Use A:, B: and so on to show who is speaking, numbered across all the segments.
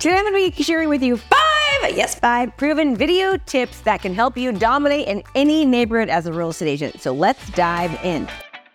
A: Today I'm going to be sharing with you five, yes, five proven video tips that can help you dominate in any neighborhood as a real estate agent. So let's dive in.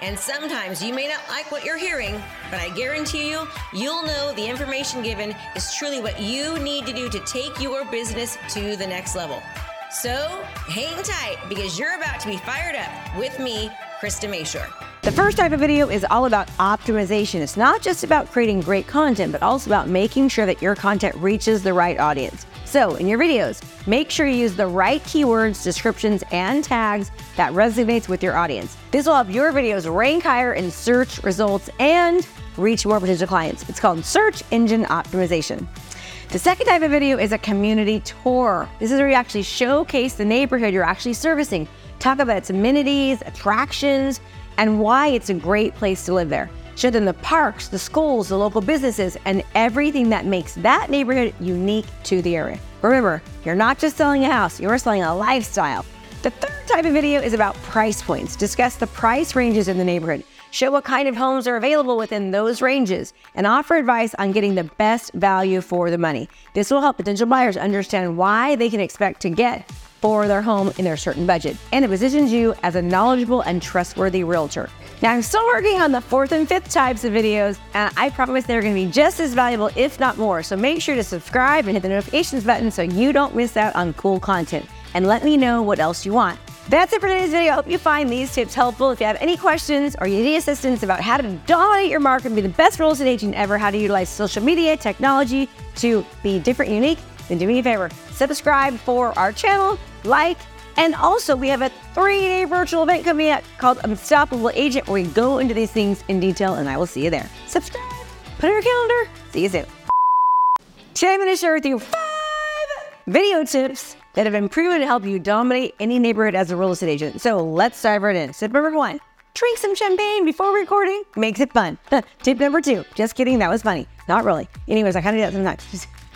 B: And sometimes you may not like what you're hearing, but I guarantee you, you'll know the information given is truly what you need to do to take your business to the next level. So hang tight because you're about to be fired up with me, Krista Mashore.
A: The first type of video is all about optimization. It's not just about creating great content, but also about making sure that your content reaches the right audience. So, in your videos, make sure you use the right keywords, descriptions, and tags that resonates with your audience. This will help your videos rank higher in search results and reach more potential clients. It's called search engine optimization. The second type of video is a community tour. This is where you actually showcase the neighborhood you're actually servicing, talk about its amenities, attractions, and why it's a great place to live there. Show them the parks, the schools, the local businesses, and everything that makes that neighborhood unique to the area. Remember, you're not just selling a house, you're selling a lifestyle. The third type of video is about price points. Discuss the price ranges in the neighborhood. Show what kind of homes are available within those ranges and offer advice on getting the best value for the money. This will help potential buyers understand why they can expect to get for their home in their certain budget, and it positions you as a knowledgeable and trustworthy realtor. Now, I'm still working on the fourth and fifth types of videos, and I promise they're going to be just as valuable, if not more. So make sure to subscribe and hit the notifications button so you don't miss out on cool content. And let me know what else you want. That's it for today's video. I hope you find these tips helpful. If you have any questions or you need assistance about how to dominate your market and be the best real estate agent ever, how to utilize social media, technology to be different, unique, then do me a favor, subscribe for our channel, like, and also we have a three-day virtual event coming up called Unstoppable Agent where we go into these things in detail and I will see you there. Subscribe, put it in your calendar, see you soon. Today I'm going to share with you five video tips that have been proven to help you dominate any neighborhood as a real estate agent. So let's dive right in. Tip number one, drink some champagne before recording, makes it fun. Tip number two, just kidding, that was funny. Not really. Anyways, I kind of do that sometimes.